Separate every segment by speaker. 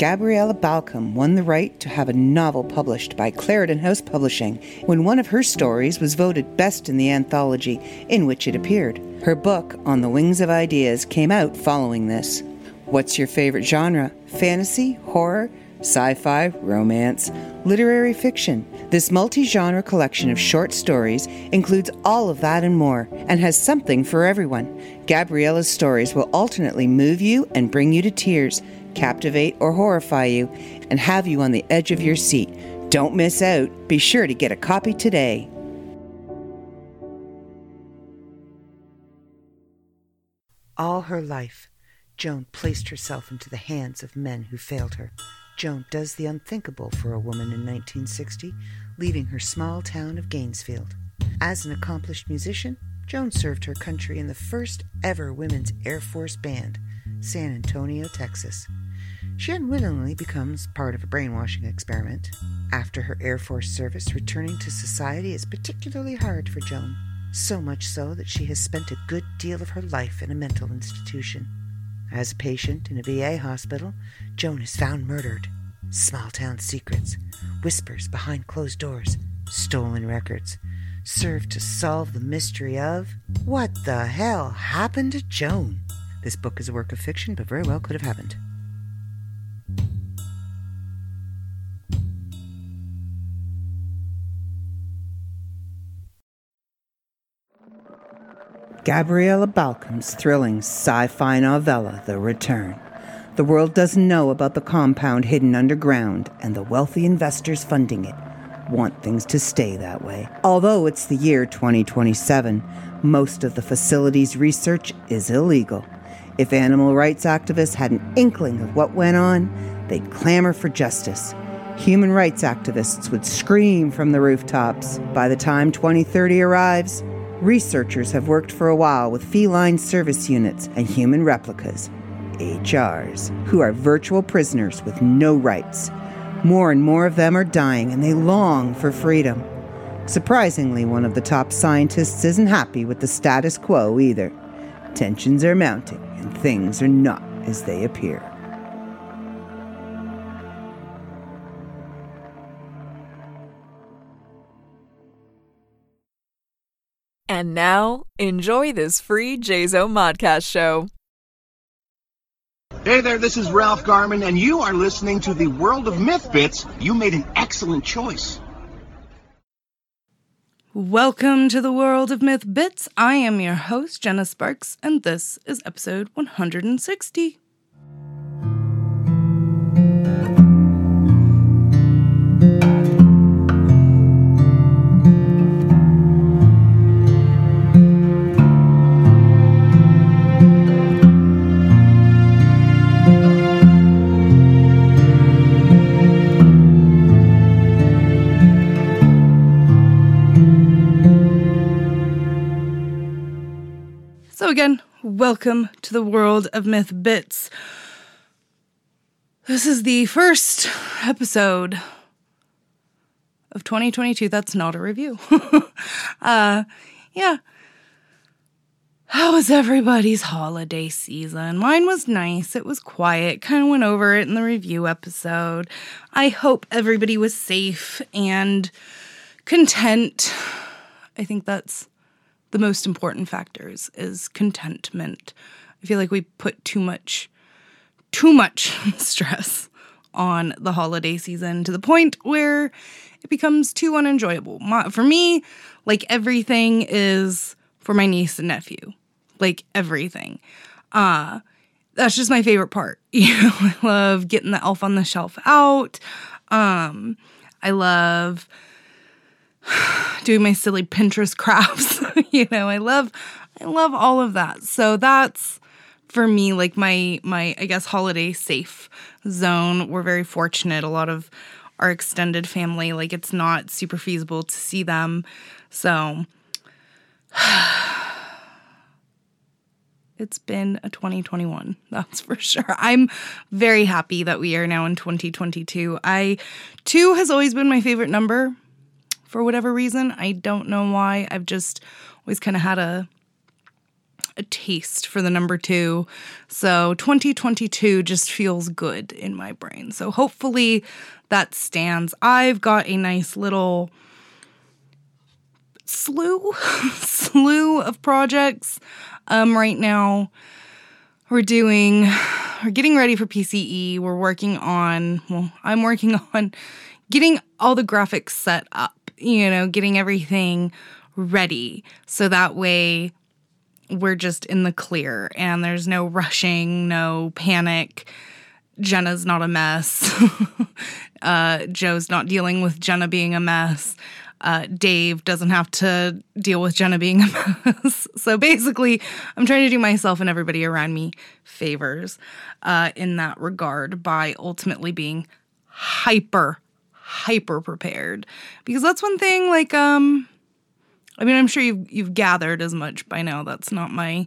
Speaker 1: Gabriella Balcom won the right to have a novel published by Clarendon House Publishing when one of her stories was voted best in the anthology in which it appeared. Her book, On the Wings of Ideas, came out following this. What's your favorite genre? Fantasy, horror, sci fi, romance, literary fiction. This multi genre collection of short stories includes all of that and more and has something for everyone. Gabriella's stories will alternately move you and bring you to tears, captivate or horrify you, and have you on the edge of your seat. Don't miss out. Be sure to get a copy today. All her life, Joan placed herself into the hands of men who failed her. Joan does the unthinkable for a woman in 1960, leaving her small town of Gainesfield. As an accomplished musician, Joan served her country in the first ever women's Air Force band, San Antonio, Texas. She unwittingly becomes part of a brainwashing experiment. After her Air Force service, returning to society is particularly hard for Joan, so much so that she has spent a good deal of her life in a mental institution. As a patient in a VA hospital, Joan is found murdered. Small town secrets, whispers behind closed doors, stolen records serve to solve the mystery of what the hell happened to Joan. This book is a work of fiction, but very well could have happened. Gabriella Balcom's thrilling sci fi novella, The Return. The world doesn't know about the compound hidden underground, and the wealthy investors funding it want things to stay that way. Although it's the year 2027, most of the facility's research is illegal. If animal rights activists had an inkling of what went on, they'd clamor for justice. Human rights activists would scream from the rooftops. By the time 2030 arrives, Researchers have worked for a while with feline service units and human replicas, HRs, who are virtual prisoners with no rights. More and more of them are dying and they long for freedom. Surprisingly, one of the top scientists isn't happy with the status quo either. Tensions are mounting and things are not as they appear.
Speaker 2: And now, enjoy this free JZO Modcast show.
Speaker 3: Hey there, this is Ralph Garman, and you are listening to the World of Myth Bits. You made an excellent choice.
Speaker 4: Welcome to the World of Myth Bits. I am your host, Jenna Sparks, and this is episode 160. Welcome to the world of Myth Bits. This is the first episode of 2022. That's not a review. uh, yeah. How was everybody's holiday season? Mine was nice. It was quiet. Kind of went over it in the review episode. I hope everybody was safe and content. I think that's the most important factors is contentment. I feel like we put too much too much stress on the holiday season to the point where it becomes too unenjoyable. My, for me, like everything is for my niece and nephew. Like everything. Uh that's just my favorite part. You know, I love getting the elf on the shelf out. Um I love doing my silly Pinterest crafts. you know, I love I love all of that. So that's for me like my my I guess holiday safe zone. We're very fortunate. A lot of our extended family like it's not super feasible to see them. So it's been a 2021 that's for sure i'm very happy that we are now in 2022 i two has always been my favorite number for whatever reason. I don't know why. I've just always kind of had a a taste for the number two. So 2022 just feels good in my brain. So hopefully that stands. I've got a nice little slew slew of projects um, right now. We're doing we're getting ready for PCE. We're working on well, I'm working on getting all the graphics set up, you know, getting everything ready so that way we're just in the clear and there's no rushing, no panic. Jenna's not a mess. uh, Joe's not dealing with Jenna being a mess. Uh, Dave doesn't have to deal with Jenna being a mess. so basically, I'm trying to do myself and everybody around me favors uh, in that regard by ultimately being hyper, hyper prepared. Because that's one thing, like, um, I mean, I'm sure you've you've gathered as much by now. That's not my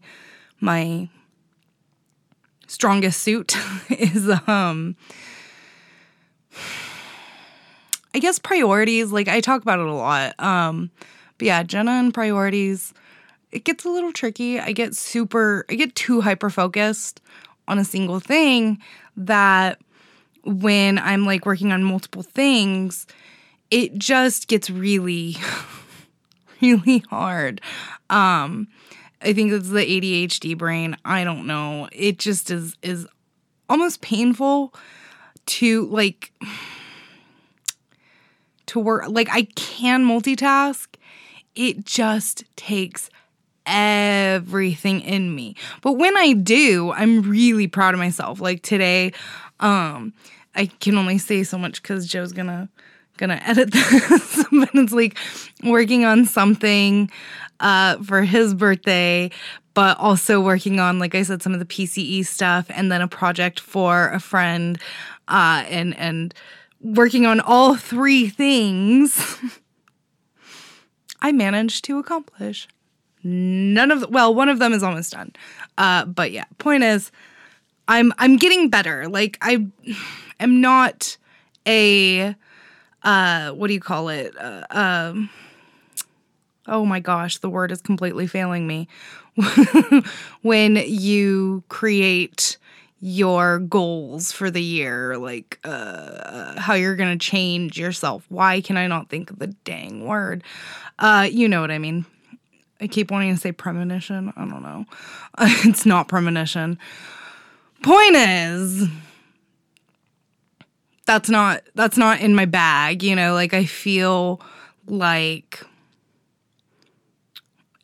Speaker 4: my strongest suit is um I guess priorities, like I talk about it a lot. Um but yeah, Jenna and priorities, it gets a little tricky. I get super I get too hyper focused on a single thing that when I'm like working on multiple things, it just gets really really hard. Um, I think it's the ADHD brain. I don't know. It just is is almost painful to like to work like I can multitask. It just takes everything in me. But when I do, I'm really proud of myself. Like today, um I can only say so much cuz Joe's to gonna edit this, but it's like working on something uh, for his birthday, but also working on, like I said, some of the PCE stuff, and then a project for a friend, uh, and and working on all three things. I managed to accomplish none of the, well, one of them is almost done. Uh, but yeah, point is, I'm I'm getting better. Like I am not a uh, what do you call it? Uh, um, oh my gosh, the word is completely failing me. when you create your goals for the year, like uh, how you're going to change yourself. Why can I not think of the dang word? Uh, you know what I mean. I keep wanting to say premonition. I don't know. it's not premonition. Point is, that's not that's not in my bag, you know, like I feel like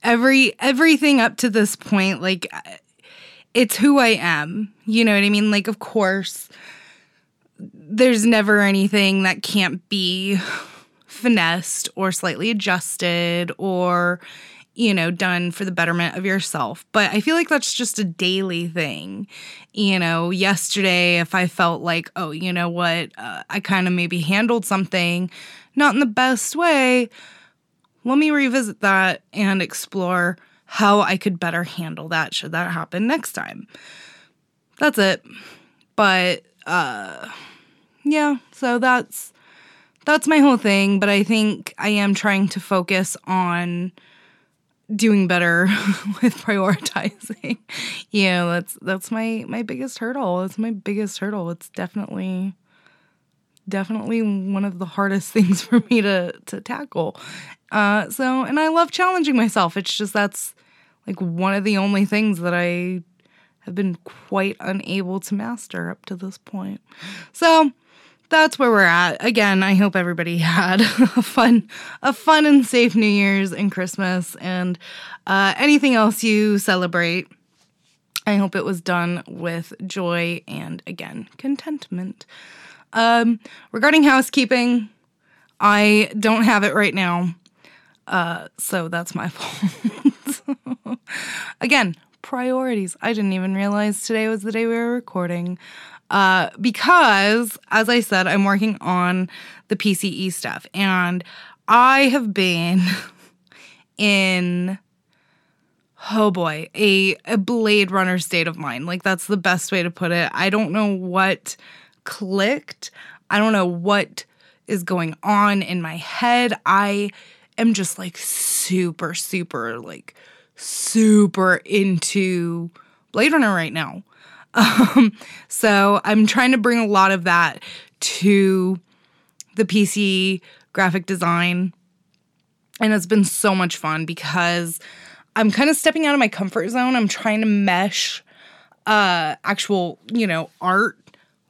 Speaker 4: every everything up to this point like it's who I am. You know what I mean? Like of course there's never anything that can't be finessed or slightly adjusted or you know, done for the betterment of yourself. But I feel like that's just a daily thing. You know, yesterday, if I felt like, oh, you know what, uh, I kind of maybe handled something not in the best way, let me revisit that and explore how I could better handle that should that happen next time. That's it. But, uh, yeah, so that's that's my whole thing, but I think I am trying to focus on doing better with prioritizing. know, that's that's my my biggest hurdle. It's my biggest hurdle. It's definitely definitely one of the hardest things for me to to tackle. Uh so and I love challenging myself. It's just that's like one of the only things that I have been quite unable to master up to this point. So, that's where we're at. Again, I hope everybody had a fun, a fun and safe New Year's and Christmas and uh, anything else you celebrate. I hope it was done with joy and again contentment. Um, regarding housekeeping, I don't have it right now, uh, so that's my fault. again, priorities. I didn't even realize today was the day we were recording. Uh, because, as I said, I'm working on the PCE stuff, and I have been in oh boy, a, a Blade Runner state of mind. Like, that's the best way to put it. I don't know what clicked. I don't know what is going on in my head. I am just like super, super, like super into Blade Runner right now. Um, so I'm trying to bring a lot of that to the PC graphic design. And it's been so much fun because I'm kind of stepping out of my comfort zone. I'm trying to mesh uh actual, you know, art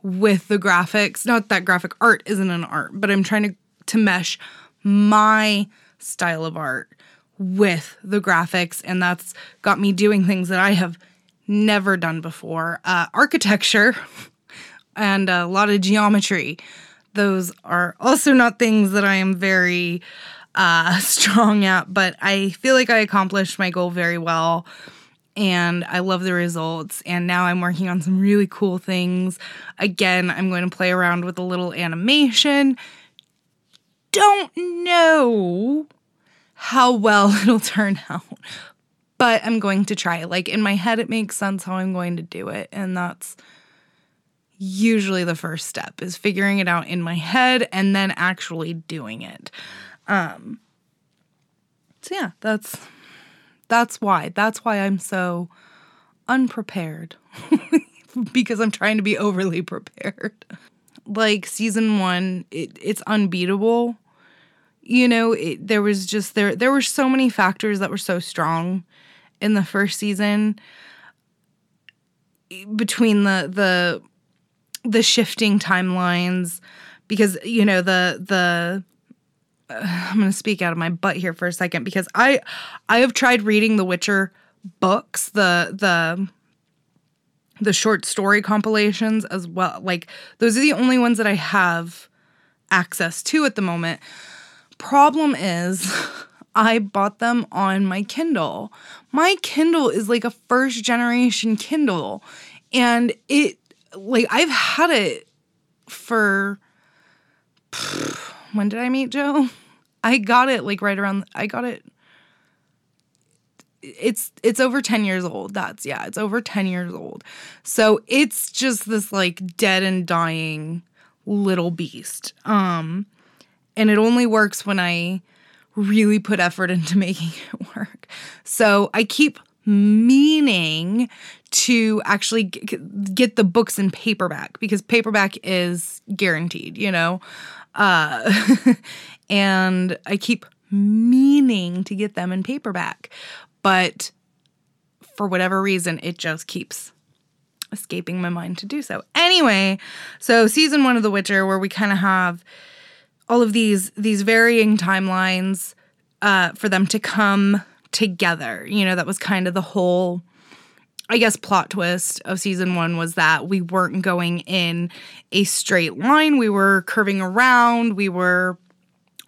Speaker 4: with the graphics. Not that graphic art isn't an art, but I'm trying to to mesh my style of art with the graphics and that's got me doing things that I have never done before. Uh, architecture and a lot of geometry. Those are also not things that I am very uh, strong at, but I feel like I accomplished my goal very well. And I love the results. And now I'm working on some really cool things. Again, I'm going to play around with a little animation. Don't know how well it'll turn out, but I'm going to try. Like in my head, it makes sense how I'm going to do it. And that's usually the first step is figuring it out in my head and then actually doing it. Um, so yeah, that's that's why. That's why I'm so unprepared because I'm trying to be overly prepared. Like season 1, it, it's unbeatable you know it, there was just there there were so many factors that were so strong in the first season between the the the shifting timelines because you know the the I'm going to speak out of my butt here for a second because I I have tried reading the Witcher books the the the short story compilations as well. Like those are the only ones that I have access to at the moment. Problem is I bought them on my Kindle. My Kindle is like a first generation Kindle. And it, like, I've had it for. When did I meet Joe? I got it like right around. I got it. It's it's over 10 years old. That's yeah, it's over 10 years old. So it's just this like dead and dying little beast. Um and it only works when I really put effort into making it work. So I keep meaning to actually get the books in paperback because paperback is guaranteed, you know? Uh, and I keep meaning to get them in paperback. But for whatever reason, it just keeps escaping my mind to do so. Anyway, so season one of The Witcher, where we kind of have all of these these varying timelines uh, for them to come together. You know, that was kind of the whole, I guess, plot twist of season one was that we weren't going in a straight line. We were curving around. We were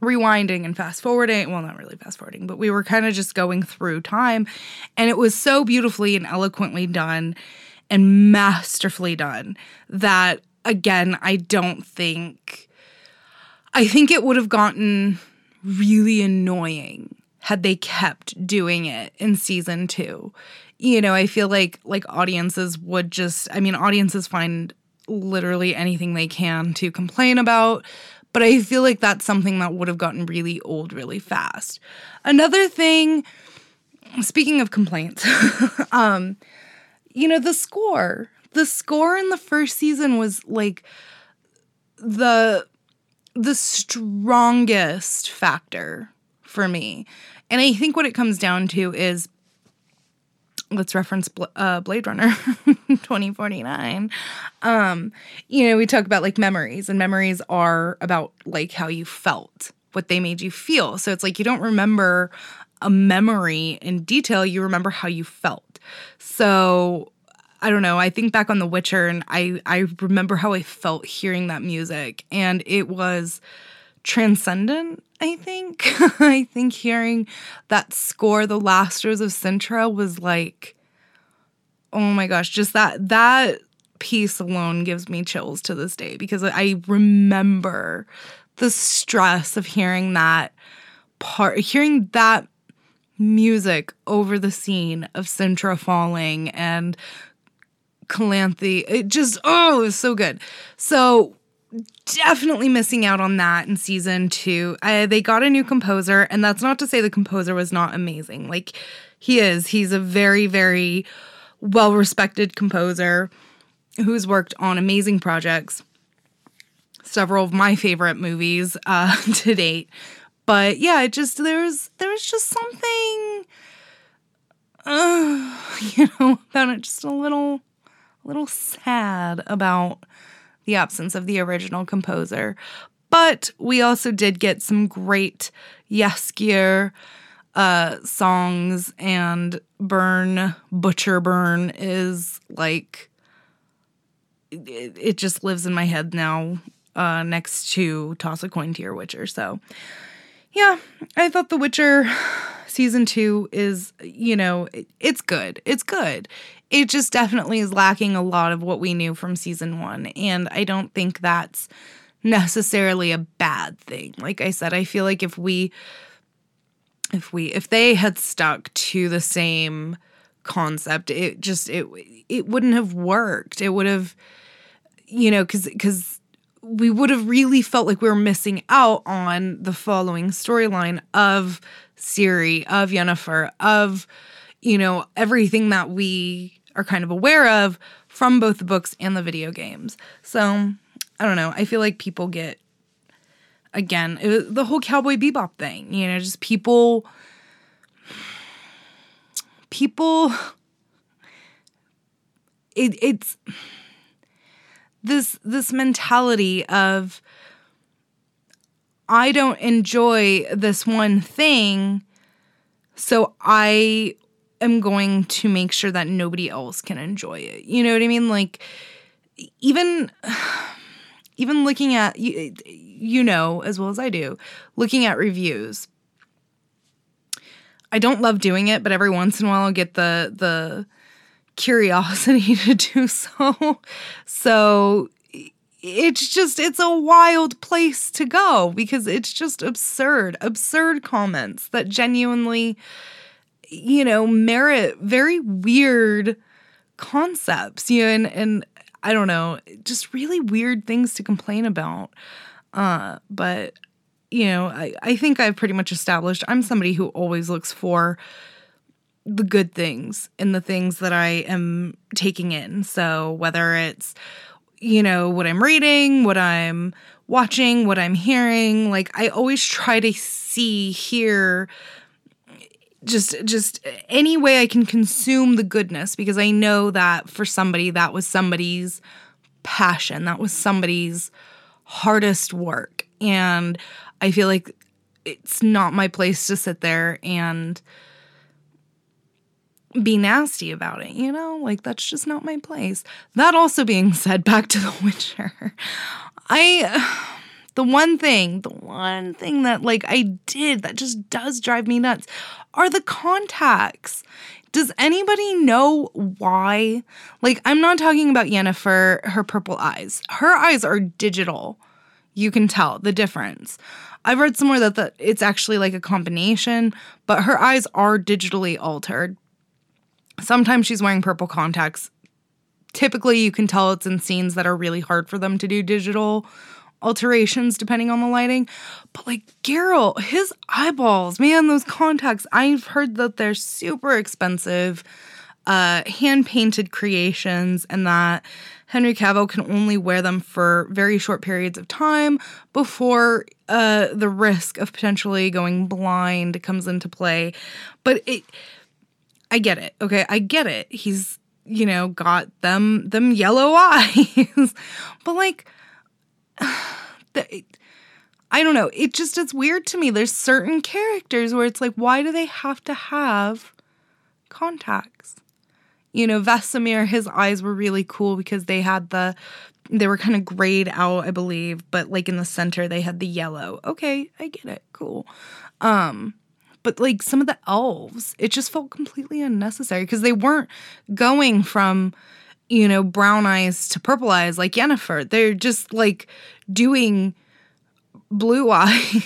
Speaker 4: rewinding and fast forwarding. Well, not really fast forwarding, but we were kind of just going through time. And it was so beautifully and eloquently done and masterfully done that, again, I don't think I think it would have gotten really annoying had they kept doing it in season 2. You know, I feel like like audiences would just I mean audiences find literally anything they can to complain about, but I feel like that's something that would have gotten really old really fast. Another thing speaking of complaints, um you know, the score. The score in the first season was like the the strongest factor for me. And I think what it comes down to is let's reference uh, Blade Runner 2049. Um, you know, we talk about like memories, and memories are about like how you felt, what they made you feel. So it's like you don't remember a memory in detail, you remember how you felt. So I don't know. I think back on The Witcher and I I remember how I felt hearing that music and it was transcendent, I think. I think hearing that score, The Last Rose of Cintra was like oh my gosh, just that that piece alone gives me chills to this day because I remember the stress of hearing that part hearing that music over the scene of Cintra falling and Calanthe. It just, oh, it was so good. So definitely missing out on that in season two. they got a new composer, and that's not to say the composer was not amazing. Like, He is. He's a very, very well respected composer who's worked on amazing projects, several of my favorite movies uh, to date. But yeah, it just there's there's just something, uh, you know, about it just a little, a little sad about the absence of the original composer. But we also did get some great Jaskier uh, songs, and Burn, Butcher Burn is like, it, it just lives in my head now uh, next to Toss a Coin to Your Witcher. So, yeah, I thought The Witcher season two is, you know, it, it's good. It's good. It just definitely is lacking a lot of what we knew from season one. And I don't think that's necessarily a bad thing. Like I said, I feel like if we if we if they had stuck to the same concept, it just it it wouldn't have worked. It would have you know cuz cuz we would have really felt like we were missing out on the following storyline of Ciri, of Yennefer, of you know everything that we are kind of aware of from both the books and the video games. So I don't know. I feel like people get again the whole cowboy bebop thing. You know, just people people it, it's this this mentality of I don't enjoy this one thing, so I am going to make sure that nobody else can enjoy it. You know what I mean? Like even even looking at you, you know as well as I do, looking at reviews. I don't love doing it, but every once in a while I'll get the the curiosity to do so. So it's just it's a wild place to go because it's just absurd, absurd comments that genuinely you know merit very weird concepts you know and and I don't know, just really weird things to complain about. Uh, but you know, I, I think I've pretty much established I'm somebody who always looks for the good things in the things that I am taking in. So whether it's, you know, what I'm reading, what I'm watching, what I'm hearing, like I always try to see, hear, just just any way I can consume the goodness because I know that for somebody that was somebody's passion, that was somebody's hardest work. And I feel like it's not my place to sit there and be nasty about it, you know? Like that's just not my place. That also being said, back to The Witcher. I the one thing, the one thing that like I did that just does drive me nuts are the contacts. Does anybody know why? Like, I'm not talking about Yennefer, her purple eyes. Her eyes are digital. You can tell the difference. I've read somewhere that the, it's actually like a combination, but her eyes are digitally altered. Sometimes she's wearing purple contacts. Typically, you can tell it's in scenes that are really hard for them to do digital alterations depending on the lighting. But like Geralt, his eyeballs, man, those contacts, I've heard that they're super expensive, uh, hand painted creations, and that Henry Cavill can only wear them for very short periods of time before uh, the risk of potentially going blind comes into play. But it, I get it. Okay, I get it. He's you know got them them yellow eyes, but like I don't know. It just it's weird to me. There's certain characters where it's like, why do they have to have contacts? You know, Vesemir, his eyes were really cool because they had the they were kind of grayed out, I believe, but like in the center they had the yellow. Okay, I get it. Cool. Um but like some of the elves, it just felt completely unnecessary because they weren't going from you know, brown eyes to purple eyes like Yennefer. They're just like doing blue eyes.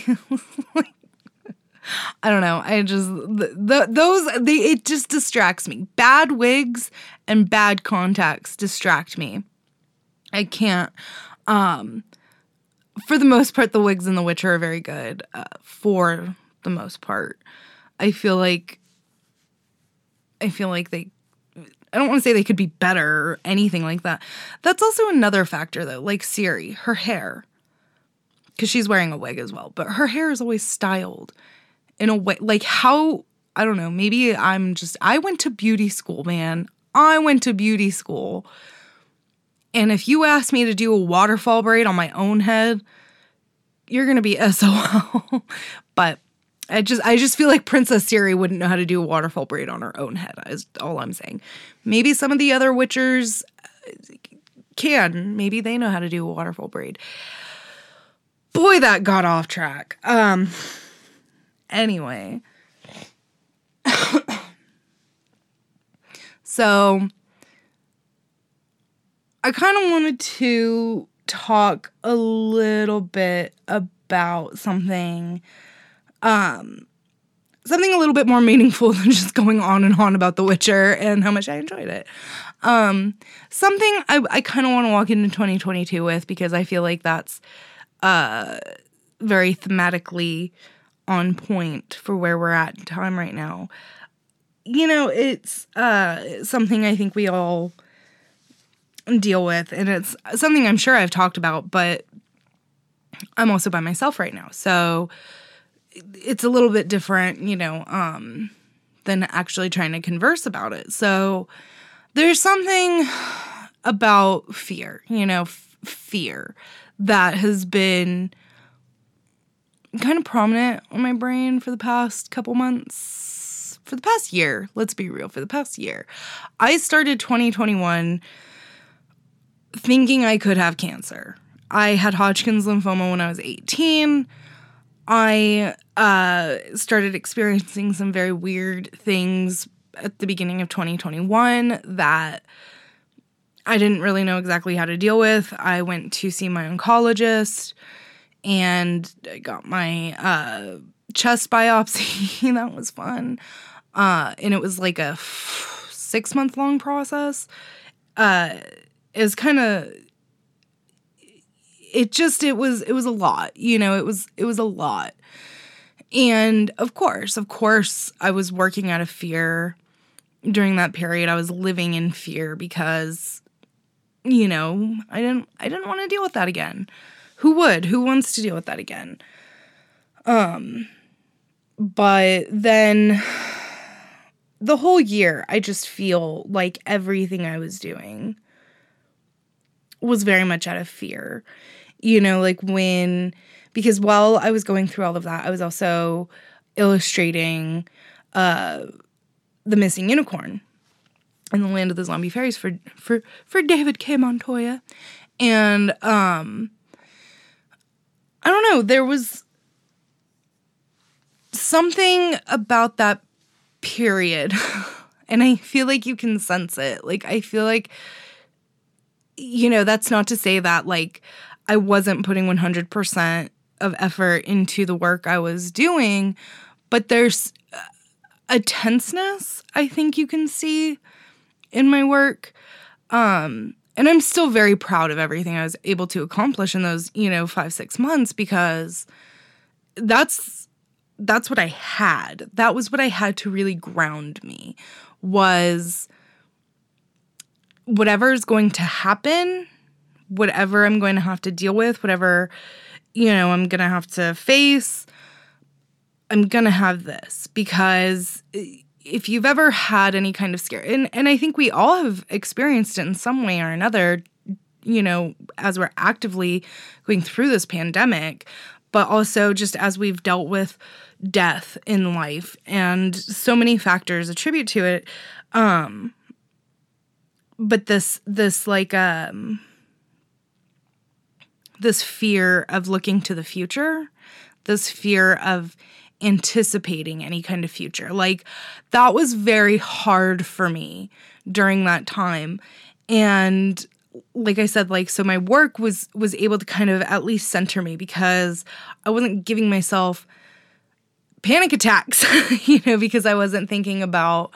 Speaker 4: I don't know. I just the, the, those they it just distracts me. Bad wigs and bad contacts distract me. I can't. Um, for the most part, the wigs in The Witcher are very good. Uh, for the most part, I feel like I feel like they I don't want to say they could be better or anything like that. That's also another factor though, like Ciri, her hair. Cuz she's wearing a wig as well, but her hair is always styled in a way like how I don't know, maybe I'm just I went to beauty school, man. I went to beauty school. And if you ask me to do a waterfall braid on my own head, you're going to be SOL. but I just I just feel like Princess Ciri wouldn't know how to do a waterfall braid on her own head. Is all I'm saying. Maybe some of the other witchers uh, can. Maybe they know how to do a waterfall braid. Boy, that got off track. Um anyway. so I kind of wanted to talk a little bit about something um something a little bit more meaningful than just going on and on about The Witcher and how much I enjoyed it. Um something I I kind of want to walk into 2022 with because I feel like that's uh very thematically on point for where we're at in time right now. You know, it's uh something I think we all deal with and it's something I'm sure I've talked about, but I'm also by myself right now. So it's a little bit different, you know, um, than actually trying to converse about it. So there's something about fear, you know, f- fear that has been kind of prominent on my brain for the past couple months, for the past year. Let's be real, for the past year. I started 2021 thinking I could have cancer. I had Hodgkin's lymphoma when I was 18. I uh, started experiencing some very weird things at the beginning of 2021 that I didn't really know exactly how to deal with. I went to see my oncologist and I got my uh, chest biopsy. that was fun. Uh, and it was like a f- six month long process. Uh, it was kind of it just it was it was a lot you know it was it was a lot. And of course of course i was working out of fear. During that period i was living in fear because you know i didn't i didn't want to deal with that again. Who would? Who wants to deal with that again? Um but then the whole year i just feel like everything i was doing was very much out of fear. You know, like when, because while I was going through all of that, I was also illustrating uh, The Missing Unicorn in the Land of the Zombie Fairies for, for, for David K. Montoya. And, um, I don't know, there was something about that period. and I feel like you can sense it. Like, I feel like you know, that's not to say that like I wasn't putting 100% of effort into the work I was doing, but there's a tenseness I think you can see in my work. Um, and I'm still very proud of everything I was able to accomplish in those, you know, 5-6 months because that's that's what I had. That was what I had to really ground me was whatever is going to happen, whatever I'm going to have to deal with, whatever, you know, I'm going to have to face, I'm going to have this because if you've ever had any kind of scare, and, and I think we all have experienced it in some way or another, you know, as we're actively going through this pandemic, but also just as we've dealt with death in life and so many factors attribute to it. Um, but this this like um this fear of looking to the future this fear of anticipating any kind of future like that was very hard for me during that time and like i said like so my work was was able to kind of at least center me because i wasn't giving myself panic attacks you know because i wasn't thinking about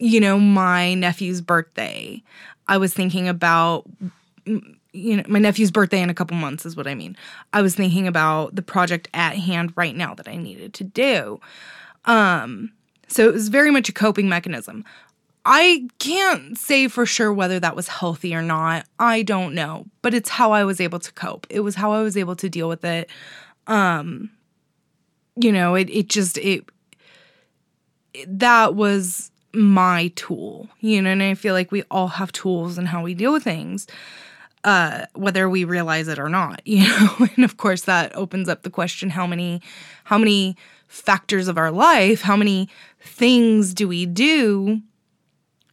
Speaker 4: you know, my nephew's birthday. I was thinking about you know, my nephew's birthday in a couple months is what I mean. I was thinking about the project at hand right now that I needed to do. Um So it was very much a coping mechanism. I can't say for sure whether that was healthy or not. I don't know, but it's how I was able to cope. It was how I was able to deal with it. Um you know, it it just it, it that was my tool. You know, and I feel like we all have tools and how we deal with things. Uh whether we realize it or not, you know. and of course that opens up the question how many how many factors of our life, how many things do we do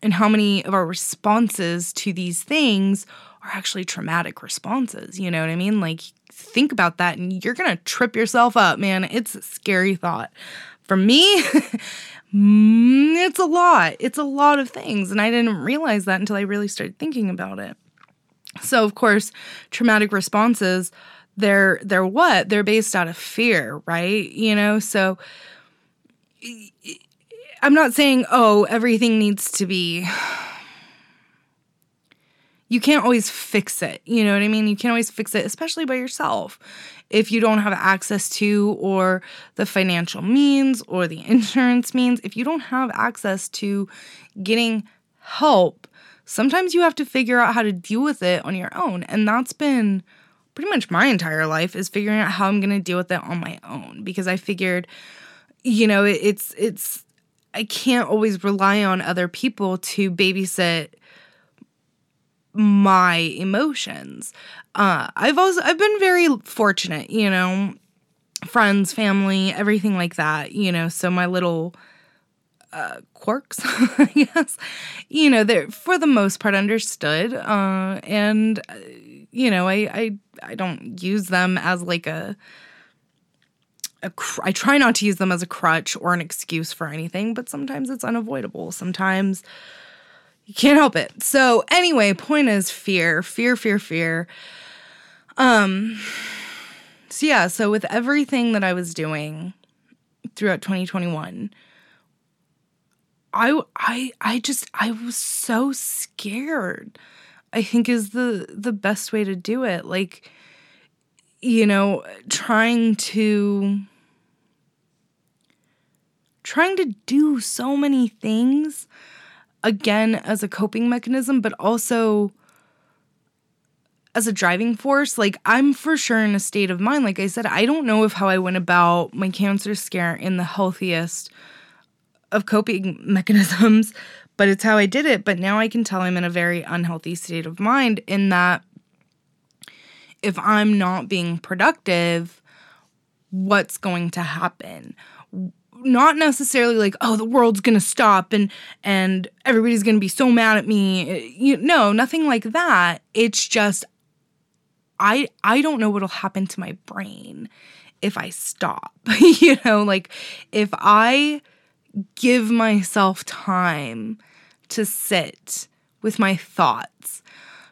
Speaker 4: and how many of our responses to these things are actually traumatic responses. You know what I mean? Like, think about that and you're to trip yourself up, man. It's a scary thought. For me, mm, it's a lot. It's a lot of things. And I didn't realize that until I really started thinking about it. So, of course, traumatic responses, they're they're what? They're based out of fear, right? You know, so I'm not saying, oh, everything needs to be. You can't always fix it. You know what I mean? You can't always fix it, especially by yourself. If you don't have access to, or the financial means, or the insurance means, if you don't have access to getting help, sometimes you have to figure out how to deal with it on your own. And that's been pretty much my entire life is figuring out how I'm going to deal with it on my own because I figured you know it's it's I can't always rely on other people to babysit my emotions. Uh, I've also I've been very fortunate, you know, friends, family, everything like that, you know. So my little uh, quirks, I guess, you know, they're for the most part understood, uh, and uh, you know, I I I don't use them as like a a cr- I try not to use them as a crutch or an excuse for anything, but sometimes it's unavoidable. Sometimes you can't help it. So anyway, point is fear, fear, fear, fear. Um so yeah, so with everything that I was doing throughout 2021, I I I just I was so scared. I think is the the best way to do it. Like you know, trying to trying to do so many things again as a coping mechanism, but also as a driving force. Like, I'm for sure in a state of mind. Like I said, I don't know if how I went about my cancer scare in the healthiest of coping mechanisms, but it's how I did it. But now I can tell I'm in a very unhealthy state of mind in that if I'm not being productive, what's going to happen? Not necessarily like, oh, the world's gonna stop and and everybody's gonna be so mad at me. You, no, nothing like that. It's just I I don't know what'll happen to my brain if I stop. you know, like if I give myself time to sit with my thoughts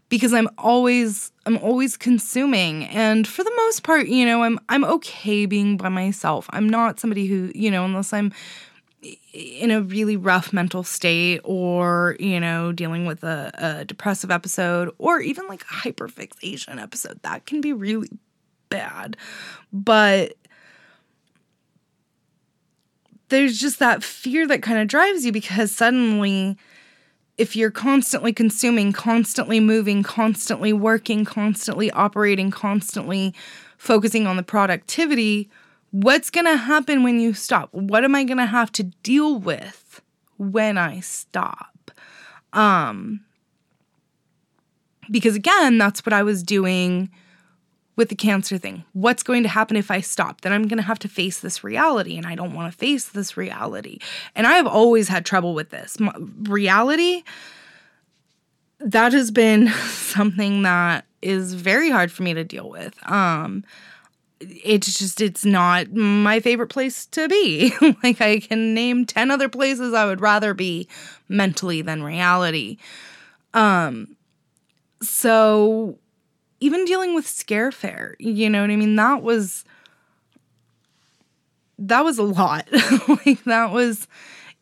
Speaker 4: because I'm always I'm always consuming and for the most part, you know, I'm I'm okay being by myself. I'm not somebody who, you know, unless I'm in a really rough mental state or, you know, dealing with a, a depressive episode or even like a hyperfixation episode. That can be really bad. But there's just that fear that kind of drives you because suddenly if you're constantly consuming, constantly moving, constantly working, constantly operating, constantly focusing on the productivity, what's going to happen when you stop? What am I going to have to deal with when I stop? Um because again, that's what I was doing with the cancer thing. What's going to happen if I stop? Then I'm going to have to face this reality, and I don't want to face this reality. And I have always had trouble with this. My, reality, that has been something that is very hard for me to deal with. Um, it's just it's not my favorite place to be. like I can name 10 other places I would rather be mentally than reality. Um so even dealing with scare fair, you know what I mean? That was that was a lot. like that was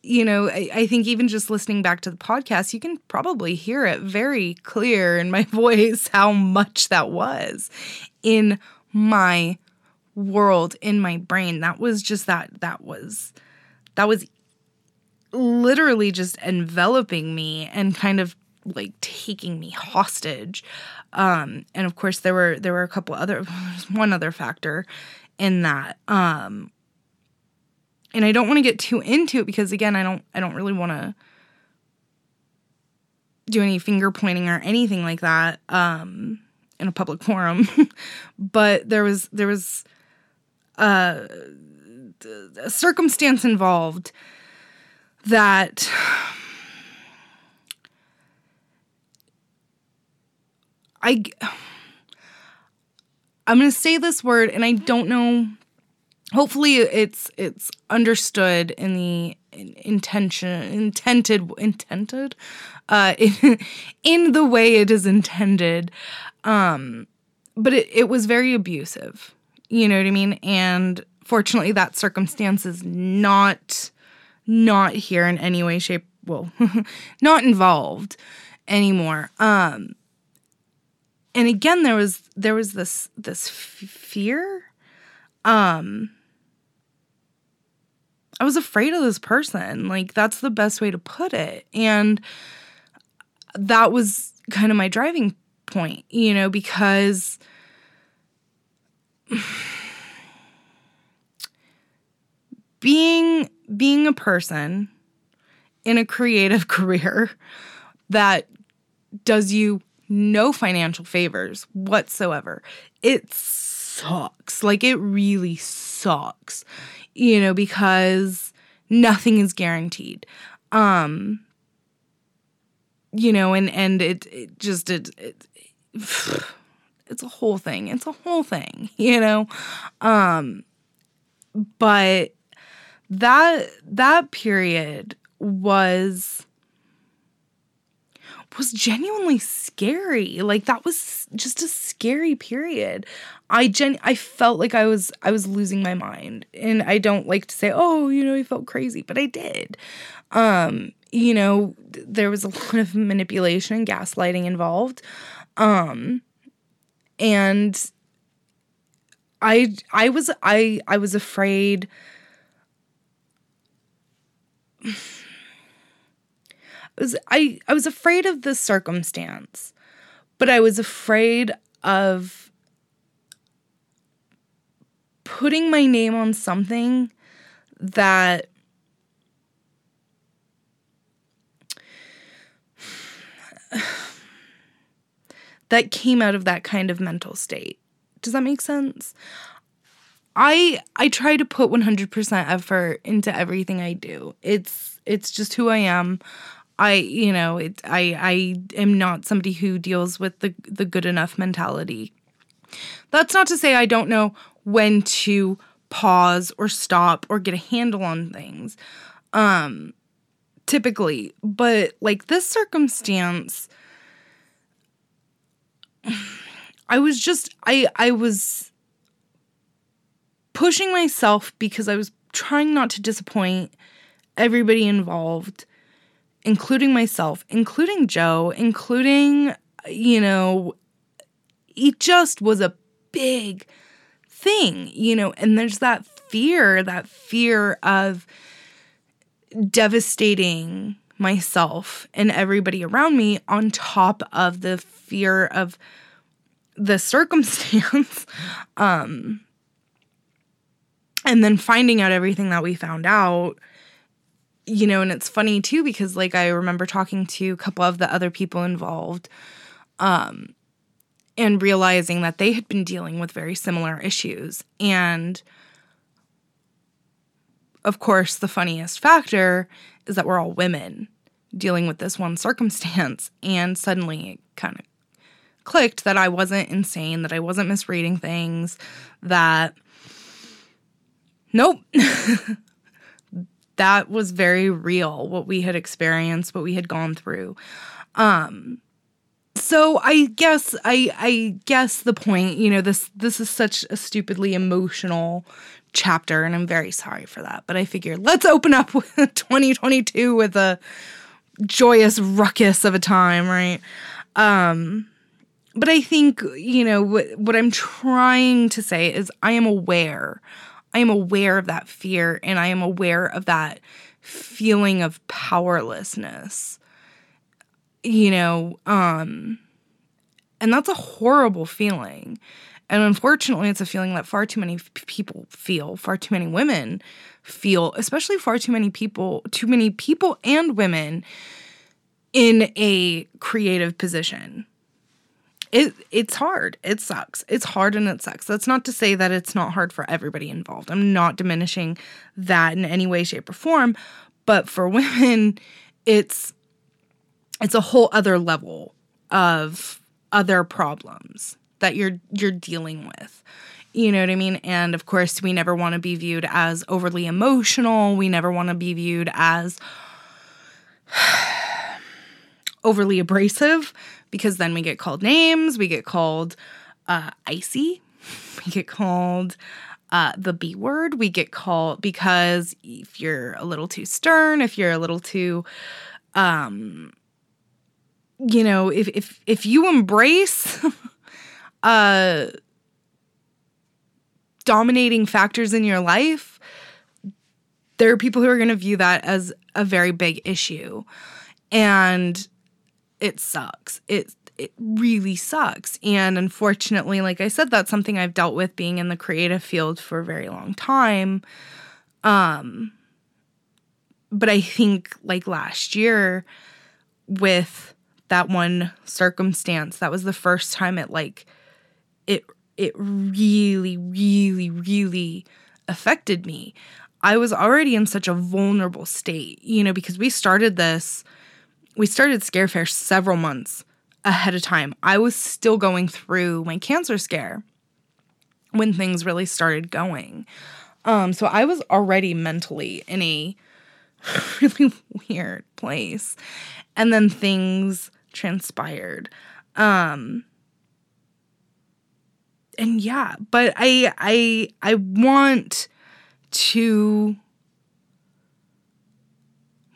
Speaker 4: you know, I, I, think even just listening back to the podcast, you can probably hear it very clear in my voice how much that was in my world, in my brain. That was just that, that was, that was literally just enveloping me and kind of like taking me hostage. Um, and of course there were there were a couple other one other factor in that. Um, and I don't want to get too into it because again, I don't I don't really want to do any finger pointing or anything like that um, in a public forum. but there was there was uh, a circumstance involved that I I'm going to say this word and I don't know hopefully it's it's understood in the intention intended intended uh in, in the way it is intended um but it, it was very abusive you know what i mean? And fortunately that circumstance is not not here in any way shape well not involved anymore um and again there was there was this this f- fear um I was afraid of this person. Like that's the best way to put it. And that was kind of my driving point, you know, because being being a person in a creative career that does you no financial favors whatsoever. It sucks. Like it really sucks you know, because nothing is guaranteed. Um, you know, and and it, it just it, it it's a whole thing. It's a whole thing, you know. Um, but that that period was was genuinely scary. Like that was just a scary period. I gen I felt like I was I was losing my mind. And I don't like to say, "Oh, you know, I felt crazy," but I did. Um, you know, there was a lot of manipulation and gaslighting involved. Um and I I was I I was afraid was I I was afraid of the circumstance, but I was afraid of putting my name on something that that came out of that kind of mental state. Does that make sense? I I try to put 100% effort into everything I do. It's it's just who I am. I, you know, it, I, I am not somebody who deals with the, the good enough mentality. That's not to say I don't know when to pause or stop or get a handle on things. Um, typically, but like this circumstance, I was just, I, I was pushing myself because I was trying not to disappoint everybody involved including myself, including Joe, including, you know, it just was a big thing, you know, and there's that fear, that fear of devastating myself and everybody around me on top of the fear of the circumstance um and then finding out everything that we found out you know, and it's funny too because like I remember talking to a couple of the other people involved um and realizing that they had been dealing with very similar issues and of course the funniest factor is that we're all women dealing with this one circumstance and suddenly it kind of clicked that I wasn't insane, that I wasn't misreading things, that nope. that was very real what we had experienced, what we had gone through. Um so I guess I I guess the point, you know, this this is such a stupidly emotional chapter and I'm very sorry for that, but I figured let's open up with 2022 with a joyous ruckus of a time, right? Um but I think, you know, what what I'm trying to say is I am aware I am aware of that fear and I am aware of that feeling of powerlessness. You know, um and that's a horrible feeling. And unfortunately, it's a feeling that far too many people feel, far too many women feel, especially far too many people, too many people and women in a creative position. It it's hard. It sucks. It's hard and it sucks. That's not to say that it's not hard for everybody involved. I'm not diminishing that in any way shape or form, but for women it's it's a whole other level of other problems that you're you're dealing with. You know what I mean? And of course, we never want to be viewed as overly emotional. We never want to be viewed as overly abrasive because then we get called names, we get called uh, icy, we get called uh, the B word, we get called because if you're a little too stern, if you're a little too, um, you know, if if if you embrace uh dominating factors in your life, there are people who are going to view that as a very big issue. And it sucks. It it really sucks. And unfortunately, like I said, that's something I've dealt with being in the creative field for a very long time. Um but I think like last year with that one circumstance, that was the first time it like it it really really really affected me. I was already in such a vulnerable state, you know, because we started this we started Scare Fair several months ahead of time. I was still going through my cancer scare when things really started going. Um, so I was already mentally in a really weird place. And then things transpired. Um, and yeah, but I I I want to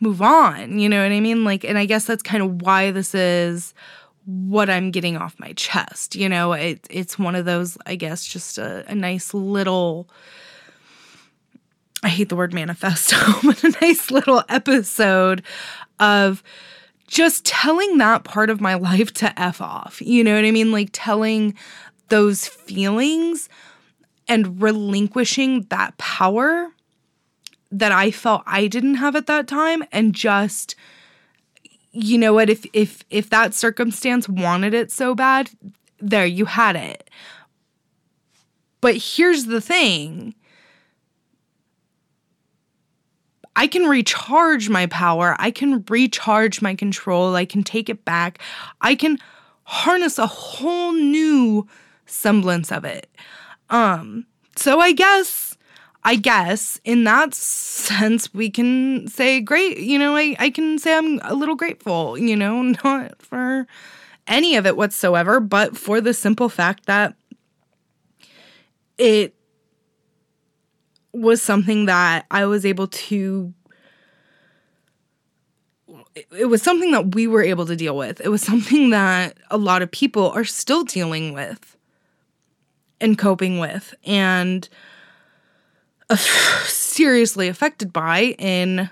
Speaker 4: move on. You know what I mean? Like, and I guess that's kind of why this is what I'm getting off my chest. You know, it, it's one of those, I guess, just a, a nice little. I hate the word manifesto, but a nice little episode of just telling that part of my life to F off. You know what I mean? Like telling those feelings and relinquishing that power that I felt I didn't have at that time and just you know what if if if that circumstance wanted it so bad there you had it but here's the thing I can recharge my power. I can recharge my control. I can take it back. I can harness a whole new semblance of it. Um so I guess I guess in that sense, we can say, great, you know, I, I can say I'm a little grateful, you know, not for any of it whatsoever, but for the simple fact that it was something that I was able to. It was something that we were able to deal with. It was something that a lot of people are still dealing with and coping with. And seriously affected by in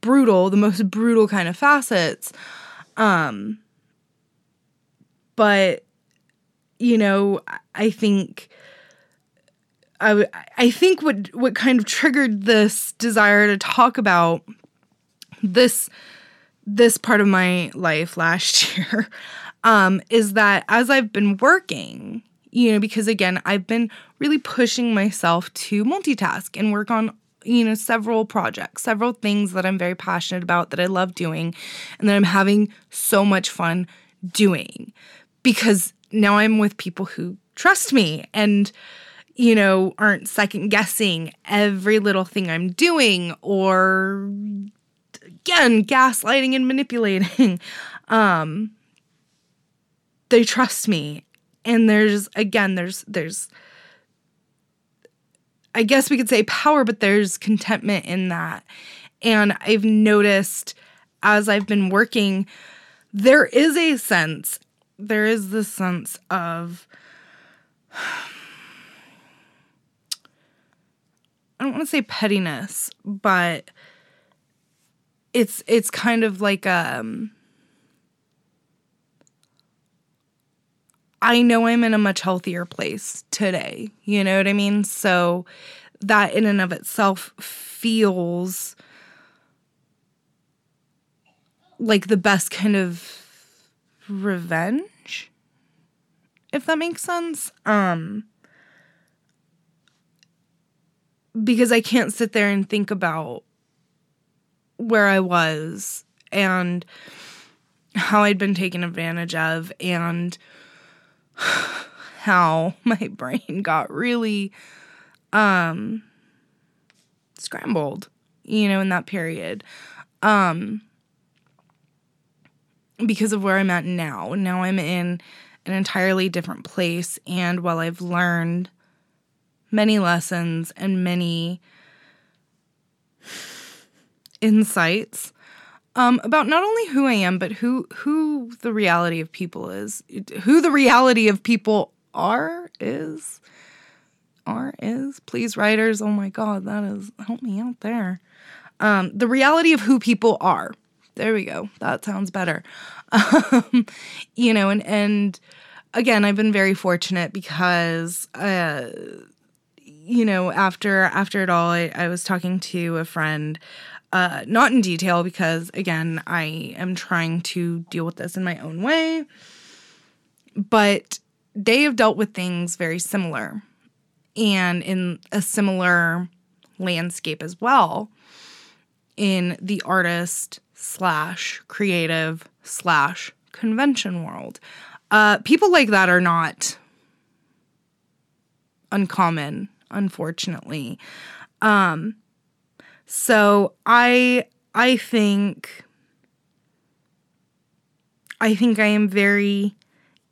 Speaker 4: brutal, the most brutal kind of facets. Um, but you know, I think I I think what what kind of triggered this desire to talk about this this part of my life last year um, is that as I've been working you know, because again, I've been really pushing myself to multitask and work on you know several projects several things that i'm very passionate about that i love doing and that i'm having so much fun doing because now i'm with people who trust me and you know aren't second guessing every little thing i'm doing or again gaslighting and manipulating. Um they trust me and there's again there's there's I guess we could say power, but there's contentment in that. And I've noticed as I've been working, there is a sense, there is this sense of I don't want to say pettiness, but it's it's kind of like um I know I'm in a much healthier place today. You know what I mean? So that in and of itself feels like the best kind of revenge if that makes sense um because I can't sit there and think about where I was and how I'd been taken advantage of and how my brain got really um scrambled, you know, in that period. Um because of where I'm at now. Now I'm in an entirely different place and while I've learned many lessons and many insights um, about not only who I am, but who who the reality of people is, who the reality of people are is, are is. Please, writers, oh my God, that is help me out there. Um, the reality of who people are. There we go. That sounds better. Um, you know, and and again, I've been very fortunate because. Uh, you know, after after it all, I, I was talking to a friend uh, not in detail because, again, I am trying to deal with this in my own way. But they have dealt with things very similar and in a similar landscape as well in the artist slash creative slash convention world. Uh, people like that are not uncommon, unfortunately. Um, so I I think I think I am very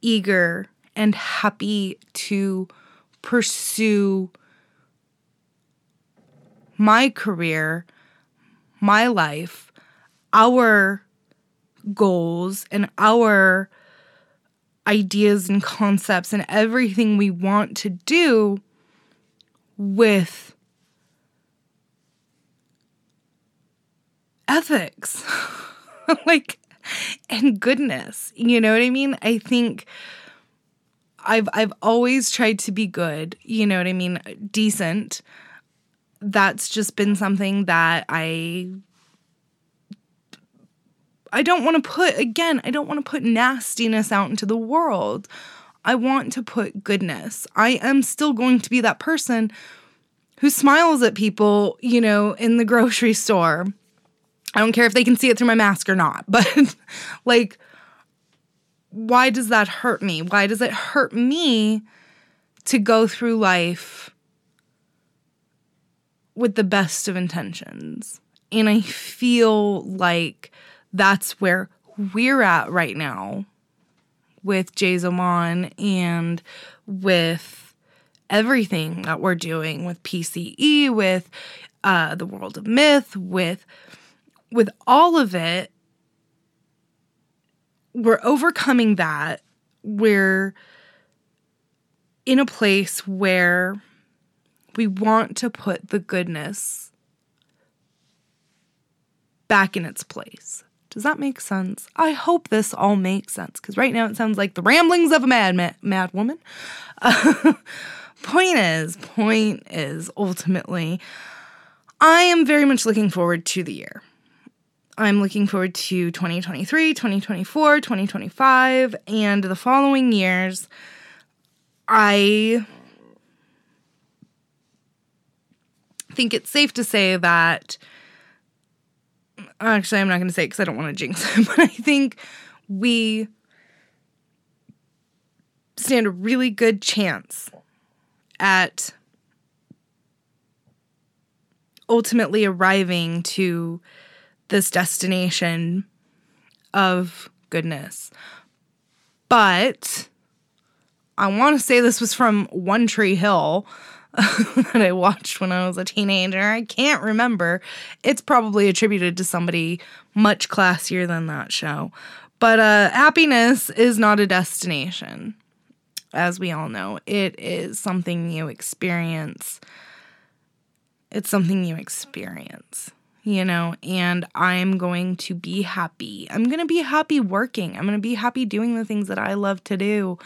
Speaker 4: eager and happy to pursue my career, my life, our goals and our ideas and concepts and everything we want to do with ethics. Like and goodness you know what i mean? I think i've i've always tried to be good you know what i mean? Decent. That's just been something that i i don't want to put again i don't want to put nastiness out into the world. I want to put goodness. I am still going to be that person who smiles at people you know in the grocery store I don't care if they can see it through my mask or not, but like, why does that hurt me? Why does it hurt me to go through life with the best of intentions? And I feel like that's where we're at right now with Jayzoman and with everything that we're doing with PCE, with uh, the world of myth, with with all of it, we're overcoming that. We're in a place where we want to put the goodness back in its place. Does that make sense? I hope this all makes sense because right now it sounds like the ramblings of a mad mad, mad woman. Point is, point is ultimately, I am very much looking forward to the year. I'm looking forward to 2023, 2024, 2025, and the following years. I think it's safe to say that. Actually, I'm not going to say it because I don't want to jinx it, but I think we stand a really good chance at ultimately arriving to this destination of goodness. But I want to say this was from One Tree Hill that I watched when I was a teenager. I can't remember. It's probably attributed to somebody much classier than that show. But uh, happiness is not a destination, as we all know. It is something you experience it's something you experience, you know, and I'm going to be happy. I'm going to be happy working. I'm going to be happy doing the things that I love to do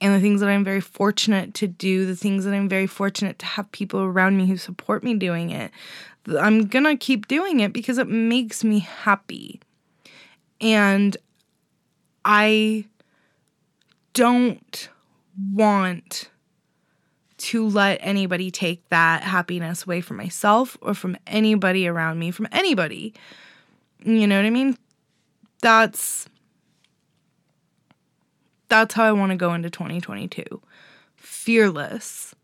Speaker 4: and the things that I'm very fortunate to do, the things that I'm very fortunate to have people around me who support me doing it. I'm going to keep doing it because it makes me happy. And I don't want to let anybody take that happiness away from myself or from anybody around me, from anybody. You know what I mean? That's that's how I want to go into 2022. Fearless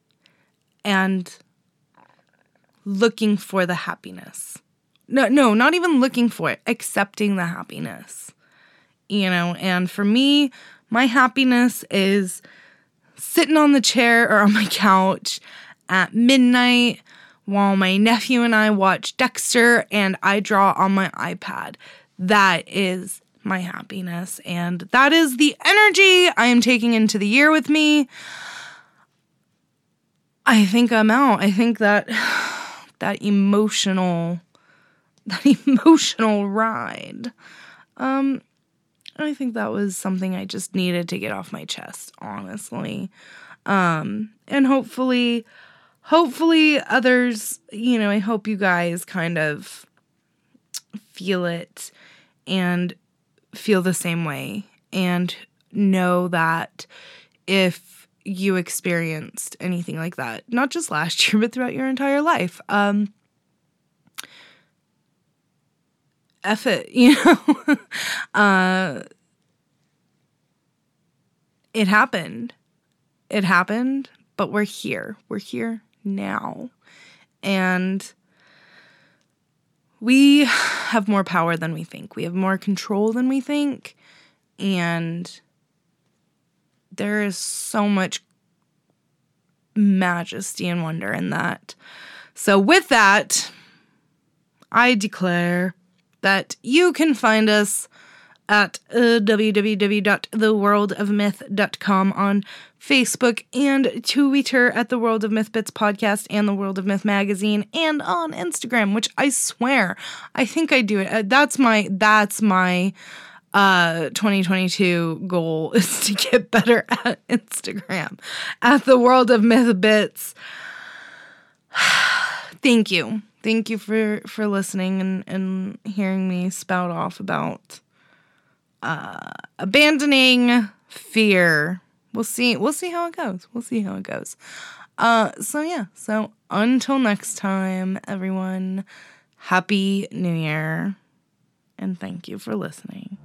Speaker 4: and looking for the happiness. No, no, not even looking for it, accepting the happiness. You know, and for me, my happiness is sitting on the chair or on my couch at midnight while my nephew and I watch Dexter and I draw on my iPad. That is my happiness. And that is the energy I am taking into the year with me. I think I'm out. I think that that emotional that emotional ride. Um I think that was something I just needed to get off my chest, honestly. Um and hopefully hopefully others, you know, I hope you guys kind of feel it and feel the same way and know that if you experienced anything like that, not just last year, but throughout your entire life, um, F it, you know? uh, it happened. It happened, but we're here. We're here now. And we have more power than we think. We have more control than we think. And there is so much majesty and wonder in that. So, with that, I declare that you can find us at uh, www.theworldofmyth.com on Facebook and Twitter at the World of Myth Bits podcast and the World of Myth magazine and on Instagram, which I swear I think I do it. Uh, that's my that's my uh 2022 goal is to get better at Instagram at the World of Myth Bits. Thank you. Thank you for for listening and and hearing me spout off about uh abandoning fear. We'll see we'll see how it goes. We'll see how it goes. Uh so yeah so until next time everyone happy new year and thank you for listening